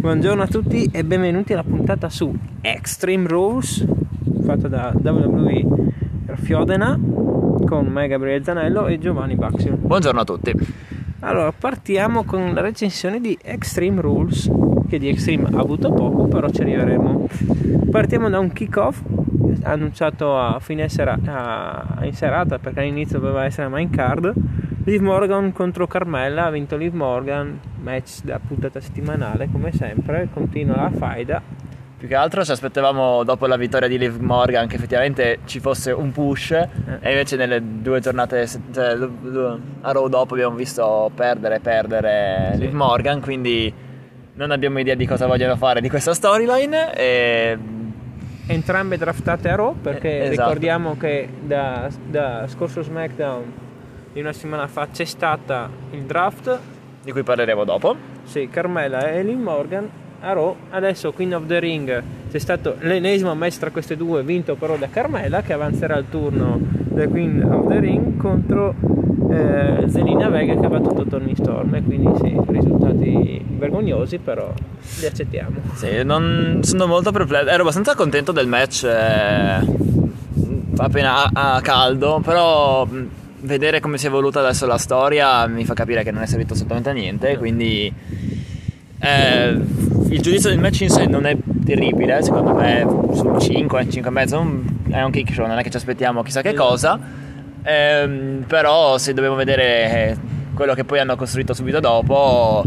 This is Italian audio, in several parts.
Buongiorno a tutti e benvenuti alla puntata su Extreme Rules fatta da WWE Fiodena con me Gabriele Zanello e Giovanni Baxio. Buongiorno a tutti. Allora, partiamo con la recensione di Extreme Rules, che di Extreme ha avuto poco, però ci arriveremo. Partiamo da un kick-off annunciato a fine sera- a, in serata perché all'inizio doveva essere main card. Liv Morgan contro Carmella, ha vinto Liv Morgan, match da puntata settimanale come sempre, continua la faida. Più che altro ci aspettavamo dopo la vittoria di Liv Morgan che effettivamente ci fosse un push eh. e invece nelle due giornate cioè, a row dopo abbiamo visto perdere perdere sì. Liv Morgan quindi non abbiamo idea di cosa vogliono fare di questa storyline e entrambe draftate a Raw perché eh, esatto. ricordiamo che da, da, scorso SmackDown di una settimana fa c'è stata il draft. Di cui parleremo dopo. Sì, Carmela e Lynn Morgan a Raw. Adesso Queen of the Ring c'è stato l'ennesimo match tra queste due vinto però da Carmela che avanzerà il turno del Queen of the Ring contro eh, Zelina Vega che ha battuto Tony Storm e quindi sì, risultati vergognosi però li accettiamo. Sì, non, sono molto perplesso. Ero abbastanza contento del match eh, appena a, a caldo però vedere come si è evoluta adesso la storia mi fa capire che non è servito assolutamente a niente quindi eh, il giudizio del match in sé non è terribile, secondo me su 5, 5 e mezzo è un kick show, non è che ci aspettiamo chissà che cosa. Eh, però se dobbiamo vedere quello che poi hanno costruito subito dopo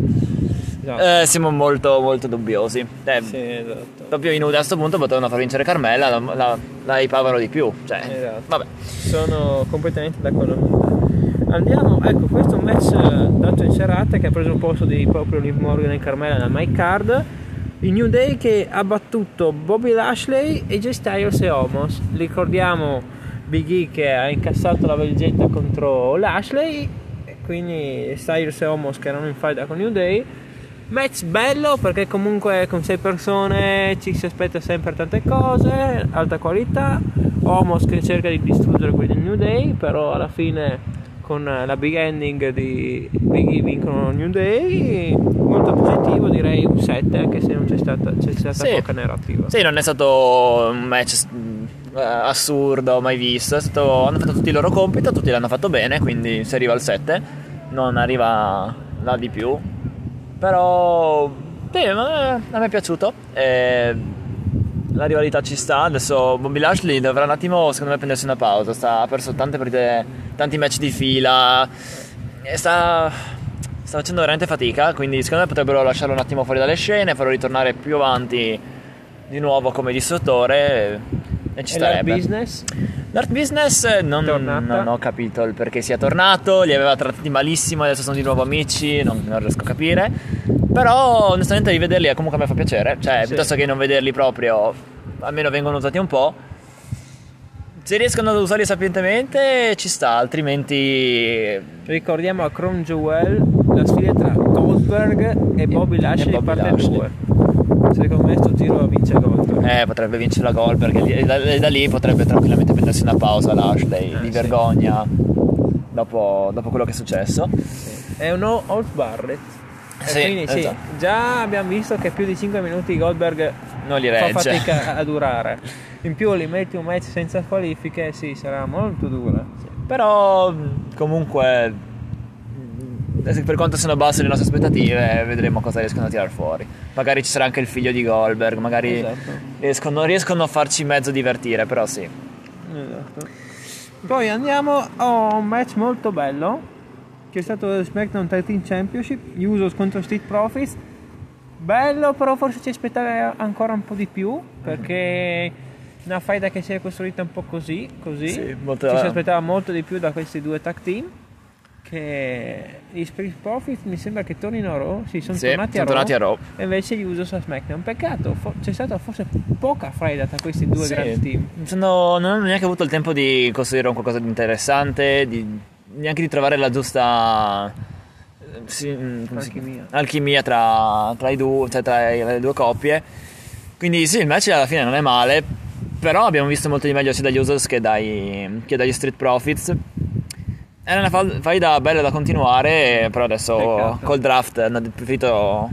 esatto. eh, siamo molto molto dubbiosi eh, sì, esatto. proprio in a questo punto potevano far vincere Carmella la, la, la ipavano di più cioè, esatto. vabbè sono completamente d'accordo andiamo ecco questo è un match eh, dato in serata che ha preso il posto di proprio Liv Morgan e Carmela nel My Card il New Day che ha battuto Bobby Lashley e Jay Styles e Homos ricordiamo Big E che ha incassato la veggetta contro Lashley e quindi Styles e Homos che erano in fight con New Day. Match bello perché comunque con 6 persone ci si aspetta sempre tante cose alta qualità. Homos che cerca di distruggere quelli del New Day però alla fine con la big ending di Big E vincono New Day. Molto positivo direi un 7 anche se non c'è stata, c'è stata sì. poca narrativa. Sì non è stato un match uh, assurdo mai visto stato, hanno fatto tutti il loro compito tutti l'hanno fatto bene quindi si arriva al 7 non arriva là di più però sì, a me è piaciuto e la rivalità ci sta. Adesso Bobby Lashley dovrà un attimo, secondo me, prendersi una pausa. Sta, ha perso tante partite, tanti match di fila. E sta, sta facendo veramente fatica. Quindi, secondo me, potrebbero lasciarlo un attimo fuori dalle scene, farlo ritornare più avanti di nuovo come distruttore. E ci starebbe. L'art business? L'art business non, non, ho capito il perché sia tornato. Li aveva trattati malissimo, adesso sono di nuovo amici. Non, non riesco a capire. Però onestamente rivederli comunque a me fa piacere. Cioè, sì. piuttosto che non vederli proprio, almeno vengono usati un po'. Se riescono ad usarli sapientemente ci sta, altrimenti... Ricordiamo a Chrome Jewel la sfida tra Goldberg e Bobby Lashley, e Bobby parte Lashley. 2. Secondo me sto giro vince Eh, potrebbe vincere la Goldberg e da, da, lì potrebbe tranquillamente prendersi una pausa Lashley, eh, di sì. vergogna, dopo, dopo, quello che è successo. Sì. È un Old Barrett sì, quindi sì, esatto. già abbiamo visto che più di 5 minuti Goldberg non li regge. fa fatica a durare. In più li metti un match senza qualifiche, sì, sarà molto dura. Sì. Però comunque per quanto siano basse le nostre aspettative, vedremo cosa riescono a tirar fuori. Magari ci sarà anche il figlio di Goldberg, magari esatto. riescono, riescono, a farci mezzo divertire, però sì. Esatto. Poi andiamo a un match molto bello che è stato SmackDown 13 Championship, Usos contro Street Profits. Bello, però forse ci aspettava ancora un po' di più perché una faida che si è costruita un po' così, così. Sì, molto... Ci si aspettava molto di più da questi due tag team. Che gli Street Profits mi sembra che tornino a Raw. Sì, sono, sì, tornati, sono a tornati, a Raw. E invece gli Usos a SmackDown. Peccato, fo- c'è stata forse poca faida tra questi due sì, grandi team. Sono, non hanno neanche avuto il tempo di costruire un qualcosa di interessante, di neanche di trovare la giusta sì, mm, alchimia, alchimia tra, tra, due, cioè tra, le due coppie. Quindi sì, il match alla fine non è male, però abbiamo visto molto di meglio sia dagli Usos che, dai, che dagli Street Profits. Era una faida bella da continuare, però adesso Peccato. col draft hanno preferito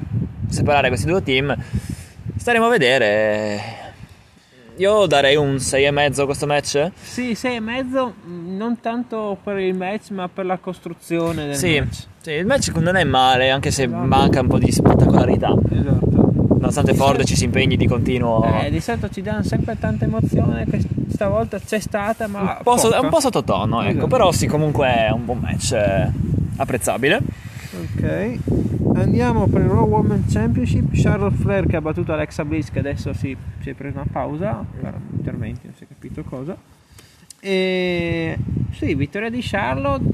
separare questi due team. Staremo a vedere. Io darei un 6,5 a questo match. Sì, 6,5 non tanto per il match, ma per la costruzione del Sì, match. sì, il match non è male, anche se Esatto. manca un po' di spettacolarità. Esatto. Nonostante Di Ford ci si impegni di continuo. Eh, di solito ci danno sempre tanta emozione, questa volta c'è stata, ma un, po so- un po' sottotono, ecco. Esatto. Però sì, comunque è un buon match. eh, apprezzabile. Ok, andiamo per il Raw Women Championship. Charlotte Flair che ha battuto Alexa Bliss, che adesso si, si è presa una pausa per interventi, non si è capito cosa. E sì, vittoria di Charlotte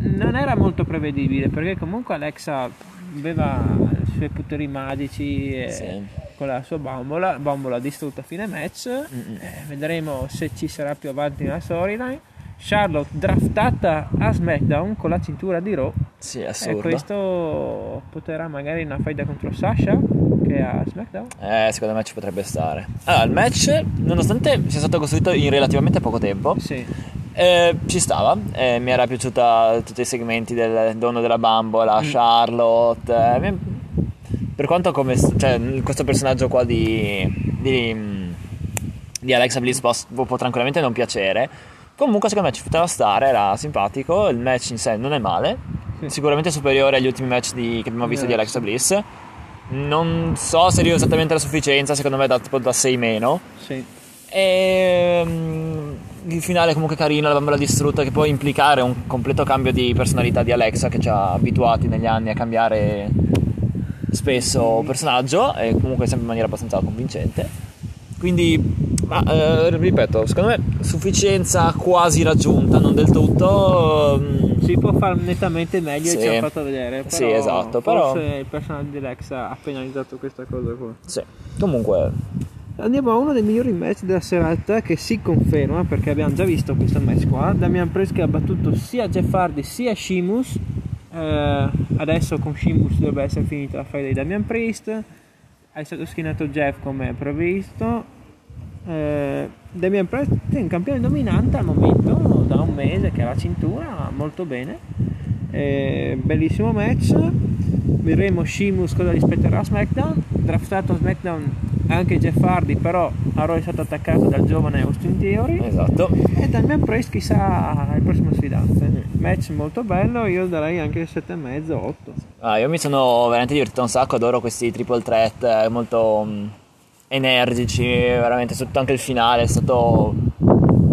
non era molto prevedibile perché comunque Alexa aveva suoi poteri magici e Sì. con la sua bambola, bambola distrutta a fine match. Eh, vedremo se ci sarà più avanti nella storyline. Charlotte draftata a SmackDown con la cintura di Raw Sì, e assurdo. questo potrà magari una faida contro Sasha che è a SmackDown. Eh, secondo me ci potrebbe stare. Allora, il match, nonostante sia stato costruito in relativamente poco tempo, Sì, eh, ci stava. Eh, mi era piaciuta tutti i segmenti del dono della bambola, Charlotte. eh, mi- per quanto come cioè, questo personaggio qua di, di, di Alexa Bliss può, può tranquillamente non piacere. Comunque, secondo me ci poteva stare, era simpatico. Il match in sé non è male. Sì. Sicuramente superiore agli ultimi match di- che abbiamo visto di Yes. Alexa Bliss. Non so se arrivo esattamente alla sufficienza, secondo me da, tipo da 6 meno. sì. E mm, il finale comunque carino, la bambola distrutta che può implicare un completo cambio di personalità di Alexa che ci ha abituati negli anni a cambiare spesso personaggio e comunque sempre in maniera abbastanza convincente. Quindi, ma, eh, ripeto, secondo me sufficienza quasi raggiunta, non del tutto. mm, Si può fare nettamente meglio Sì. e ci ha fatto vedere. Però Sì, esatto, però- Forse il personaggio di Alexa ha penalizzato questa cosa qua. sì, comunque Andiamo a uno dei migliori match della serata che si conferma perché abbiamo già visto questo match qua. Damian Priest che ha battuto sia Jeff Hardy sia Sheamus. Eh, adesso con Sheamus dovrebbe essere finita la faida di Damian Priest. È stato schierato Jeff come previsto. Eh, Damian Priest è un campione dominante al momento da un mese che ha la cintura molto bene. Eh, bellissimo match. Vedremo Sheamus cosa gli spetterà a SmackDown. Draftato SmackDown anche Jeff Hardy, però a Raw è stato attaccato dal giovane Austin Theory. esatto. E Damian Priest chissà il prossimo sfidante. Match molto bello, io darei anche 7,5, 8. Ah, io mi sono veramente divertito un sacco, adoro questi triple threat eh, molto mm, energici, veramente tutto anche il finale è stato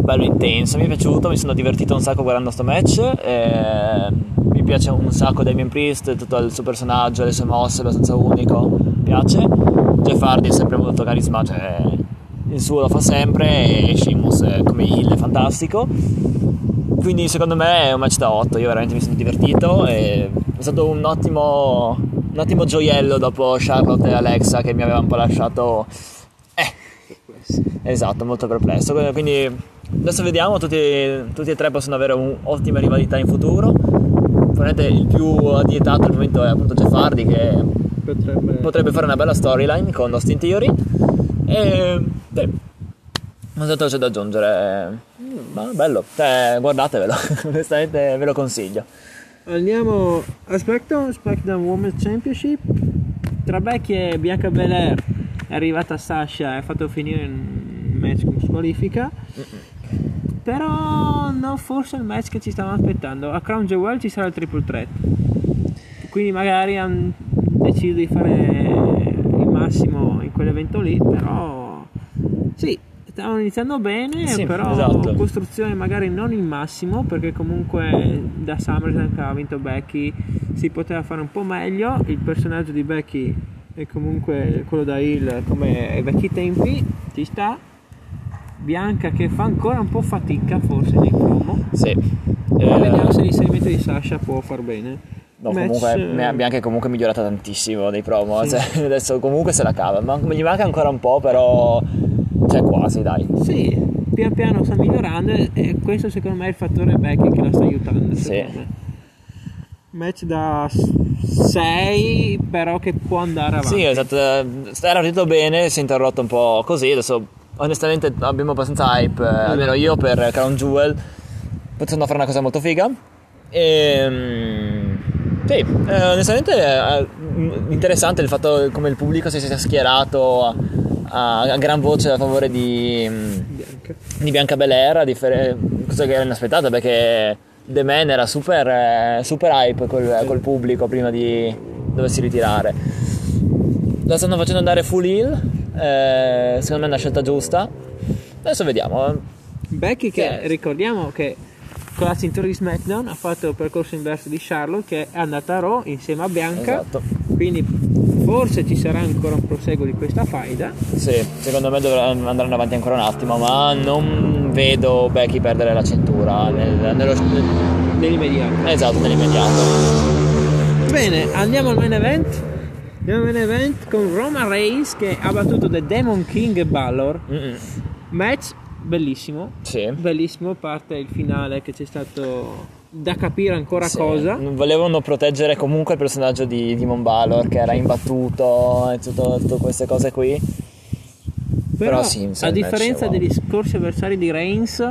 bello intenso, mi è piaciuto, mi sono divertito un sacco guardando sto match, eh, mi piace un sacco Damien Priest, tutto il suo personaggio, le sue mosse, abbastanza unico, mi piace. Jeff Hardy è sempre molto carisma, cioè il suo lo fa sempre e Sheamus eh, come heel è fantastico. Quindi secondo me è un match da 8, io veramente mi sono divertito e è stato un ottimo, un ottimo gioiello dopo Charlotte e Alexa che mi aveva un po' lasciato... Eh, esatto, molto perplesso. Quindi adesso vediamo, tutti, tutti e tre possono avere un'ottima rivalità in futuro. Probabilmente il più addietato al momento è appunto Jeff Hardy che Potrebbe... potrebbe fare una bella storyline con Austin Theory. E... Beh, non so c'è da aggiungere. Ma bello, cioè, guardatevelo, onestamente ve lo consiglio. Andiamo a SmackDown, SmackDown Women's Championship. Tra Becky e Bianca Belair è arrivata Sasha e ha fatto finire il match con squalifica. Però non forse il match che ci stavamo aspettando. A Crown Jewel ci sarà il triple threat. Quindi magari deciso di fare il massimo in quell'evento lì. Però sì, stavano iniziando bene. Sì, però esatto. costruzione magari non il massimo. Perché comunque da SummerSlam che ha vinto Becky si poteva fare un po' meglio. Il personaggio di Becky è comunque quello da Hill come ai vecchi tempi. Ci sta. Bianca che fa ancora un po' fatica forse nei promo. Sì. Eh, vediamo se l'inserimento di Sasha può far bene. No, Match, comunque eh, Bianca è comunque migliorata tantissimo dei promo. Sì. cioè, adesso comunque se la cava. Ma gli manca ancora un po', però. Cioè, quasi, dai. Sì, pian piano sta migliorando e questo secondo me è il fattore Becky che la sta aiutando. Sì. me. Match da 6 però che può andare avanti. Sì, esatto. Era partito bene, si è interrotto un po' così. Adesso, onestamente, abbiamo abbastanza hype, eh, almeno io per Crown Jewel. Potendo fare una cosa molto figa. E. Sì, eh, onestamente, eh, interessante il fatto come il pubblico si sia schierato a, a, a gran voce a favore di, Bianca. di Bianca Belair, differ- cosa che era inaspettata perché The Man era super, eh, super hype col, col pubblico prima di doversi ritirare. La stanno facendo andare full heel, eh, secondo me è una scelta giusta. Adesso vediamo. Becky che Sì. ricordiamo che con la cintura di SmackDown ha fatto il percorso inverso di Charlotte che è andata a Raw insieme a Bianca. Esatto. Quindi forse ci sarà ancora un proseguo di questa faida. Sì, secondo me dovranno andare avanti ancora un attimo, ma non vedo Becky perdere la cintura nel- nello, Nell'immediato. esatto, nell'immediato. Bene, andiamo al main event. Andiamo al main event con Roman Reigns che ha battuto The Demon King e Balor. Mm-mm. Match bellissimo. Sì. Bellissimo, a parte il finale che c'è stato da capire ancora Sì, cosa. Volevano proteggere comunque il personaggio di Demon Balor che era imbattuto e tutto- tutte queste cose qui. Però, Però sì, a match, differenza degli scorsi avversari di Reigns,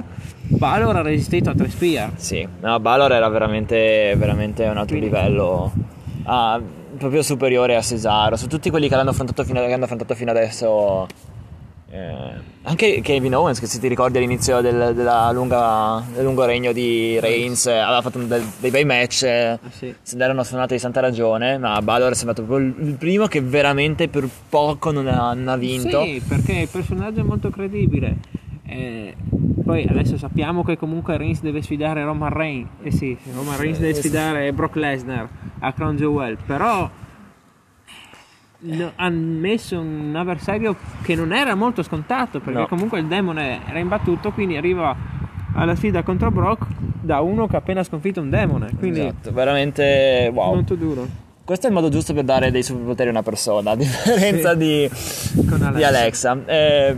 Balor ha resistito a tre spear. Sì, no, Balor era veramente, veramente un altro Quindi- livello. ah, proprio superiore a Cesaro. Su tutti quelli che l'hanno affrontato fino, che hanno affrontato fino adesso. Eh, anche Kevin Owens, che se ti ricordi all'inizio del, della lunga, del lungo regno di Reigns, eh, aveva fatto del- dei bei match. eh, Ah, sì. Se ne erano suonate di santa ragione, ma Balor è sembrato proprio il il primo che veramente per poco non ha, non ha vinto. Sì, perché il personaggio è molto credibile. Eh, poi adesso sappiamo che comunque Reigns deve sfidare Roman Reigns. Eh sì, Roman Reigns deve sfidare Brock Lesnar a Crown Jewel. Però no, hanno messo un avversario che non era molto scontato. Perché No. comunque il demone era imbattuto. Quindi arriva alla sfida contro Brock da uno che ha appena sconfitto un demone. Quindi Esatto, veramente wow. molto duro. Questo è il modo giusto per dare dei superpoteri a una persona, a differenza Sì. di, Con di Alexa. Alexa. Eh,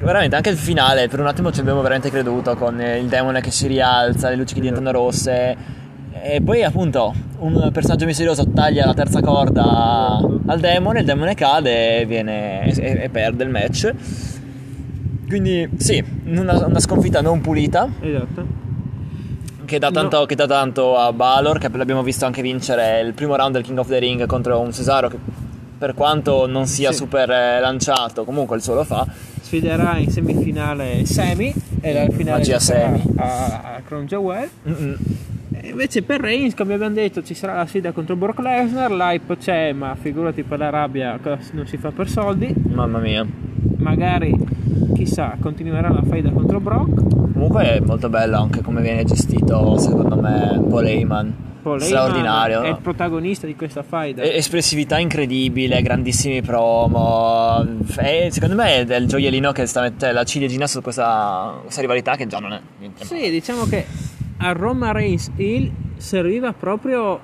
veramente, anche il finale, per un attimo ci abbiamo veramente creduto con il demone che si rialza, le luci che diventano rosse. E poi, appunto, un personaggio misterioso taglia la terza corda al demone, il demone cade e, viene, e, e perde il match. Quindi, sì, una, una sconfitta non pulita, Esatto. che dà, tanto, No. che dà tanto a Balor, che l'abbiamo visto anche vincere il primo round del King of the Ring contro un Cesaro che per quanto non sia Sì. super eh, lanciato, comunque il suo lo fa. sfiderà in semifinale Semi e la finale Magia Semi. a, a Crown Jewel Mm-mm. Invece per Reigns come abbiamo detto ci sarà la sfida contro Brock Lesnar l'hype c'è ma figurati per la rabbia non si fa per soldi Mamma mia. magari chissà continuerà la faida contro Brock Comunque è molto bello anche come viene gestito, secondo me, Paul Heyman. Paul Straordinario. è il protagonista di questa faida Espressività incredibile, grandissimi promo. E secondo me è il gioiellino che sta mettendo la ciliegina su questa, questa rivalità che già non è niente. sì diciamo che a Roma Reigns Hill serviva proprio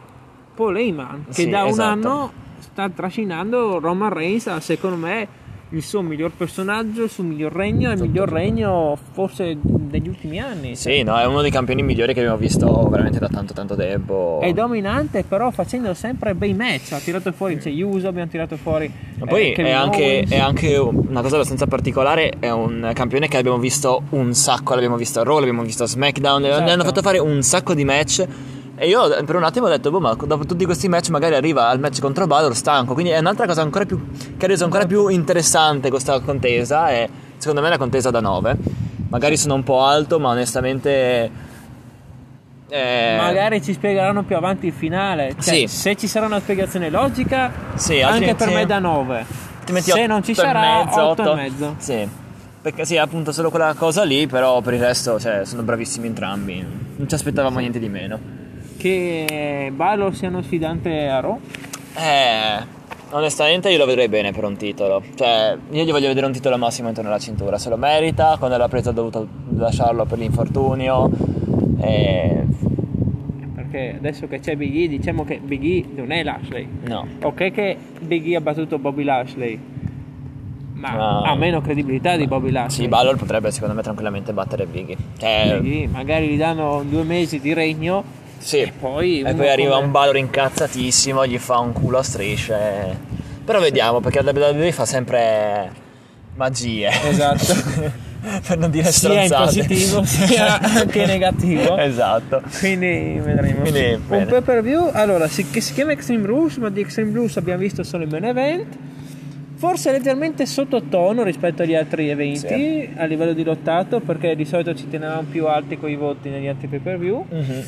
Paul Heyman che Sì, da un esatto. anno sta trascinando Roman Reigns a secondo me il suo miglior personaggio, il suo miglior regno, il miglior regno forse degli ultimi anni. Sì, no, è uno dei campioni migliori che abbiamo visto veramente da tanto tanto tempo. È dominante, però facendo sempre bei match. Ha tirato fuori c'è Uso, abbiamo tirato fuori. Ma poi eh, è, anche, è anche una cosa abbastanza particolare, è un campione che abbiamo visto un sacco, l'abbiamo visto a Raw, l'abbiamo visto a SmackDown, ne Esatto. hanno fatto fare un sacco di match e io per un attimo ho detto, boh, ma dopo tutti questi match magari arriva al match contro Balor stanco, quindi è un'altra cosa ancora più, che ha reso ancora più interessante questa contesa e secondo me è una contesa da 9. Magari sono un po' alto, ma onestamente... eh, Magari ci spiegheranno più avanti il finale. Cioè, Sì. Se ci sarà una spiegazione logica, Sì, anche per me da 9. altrimenti Se non ci sarà, mezzo, 8 otto. e mezzo. Sì, perché sì, appunto solo quella cosa lì, però per il resto cioè, sono bravissimi entrambi. Non ci aspettavamo niente di meno. Che Balor sia uno sfidante a Raw. Eh, onestamente io lo vedrei bene per un titolo. Cioè, io gli voglio vedere un titolo massimo intorno alla cintura. Se lo merita, quando l'ha preso ha dovuto lasciarlo per l'infortunio. E... Perché adesso che c'è Big E, diciamo che Big E non è Lashley. No. Ok che Big E ha battuto Bobby Lashley, ma Ma- ha meno credibilità di Bobby Lashley. Sì, Balor potrebbe secondo me tranquillamente battere Biggie. Cioè, Big E, magari gli danno due mesi di regno sì. e poi... E poi arriva come- un Balor incazzatissimo, gli fa un culo a strisce. Però vediamo, perché la WWE fa sempre magie. Esatto. per non dire sia in stronzate. positivo sia anche negativo. esatto. Quindi vedremo. Quindi, un pay per view, allora si, che si chiama Extreme Rules, ma di Extreme Rules abbiamo visto solo il main event. Forse leggermente sottotono rispetto agli altri eventi Sì. a livello di lottato, perché di solito ci tenevamo più alti con i voti negli altri pay per view. Mhm.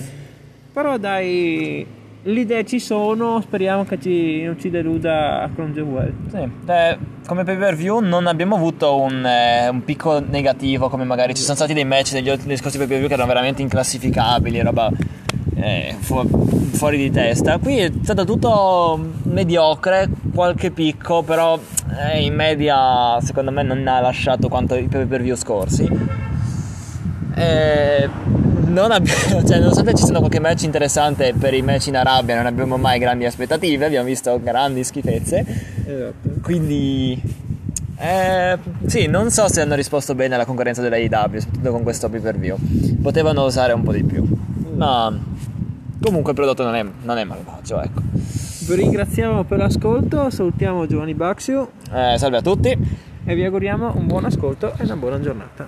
Però dai, le idee ci sono, speriamo che ci, non ci deluda Jewel. Sì, eh, come pay per view non abbiamo avuto un, eh, un picco negativo come magari ci sono stati dei match negli ultimi scorsi pay per view che erano veramente inclassificabili, roba eh, fu- fuori di testa. Qui è stato tutto mediocre, qualche picco, però eh, in media secondo me non ha lasciato quanto i pay per view scorsi. Eh, non abbiamo, cioè, nonostante ci siano qualche match interessante per i match in Arabia, non abbiamo mai grandi aspettative, abbiamo visto grandi schifezze. Esatto. Quindi, eh, sì, non so se hanno risposto bene alla concorrenza della IW, soprattutto con questo pay per view. Potevano usare un po' di più, ma comunque il prodotto non è, non è malvagio. Ecco. Vi ringraziamo per l'ascolto, salutiamo Giovanni Baxio Eh, salve a tutti. e vi auguriamo un buon ascolto e una buona giornata.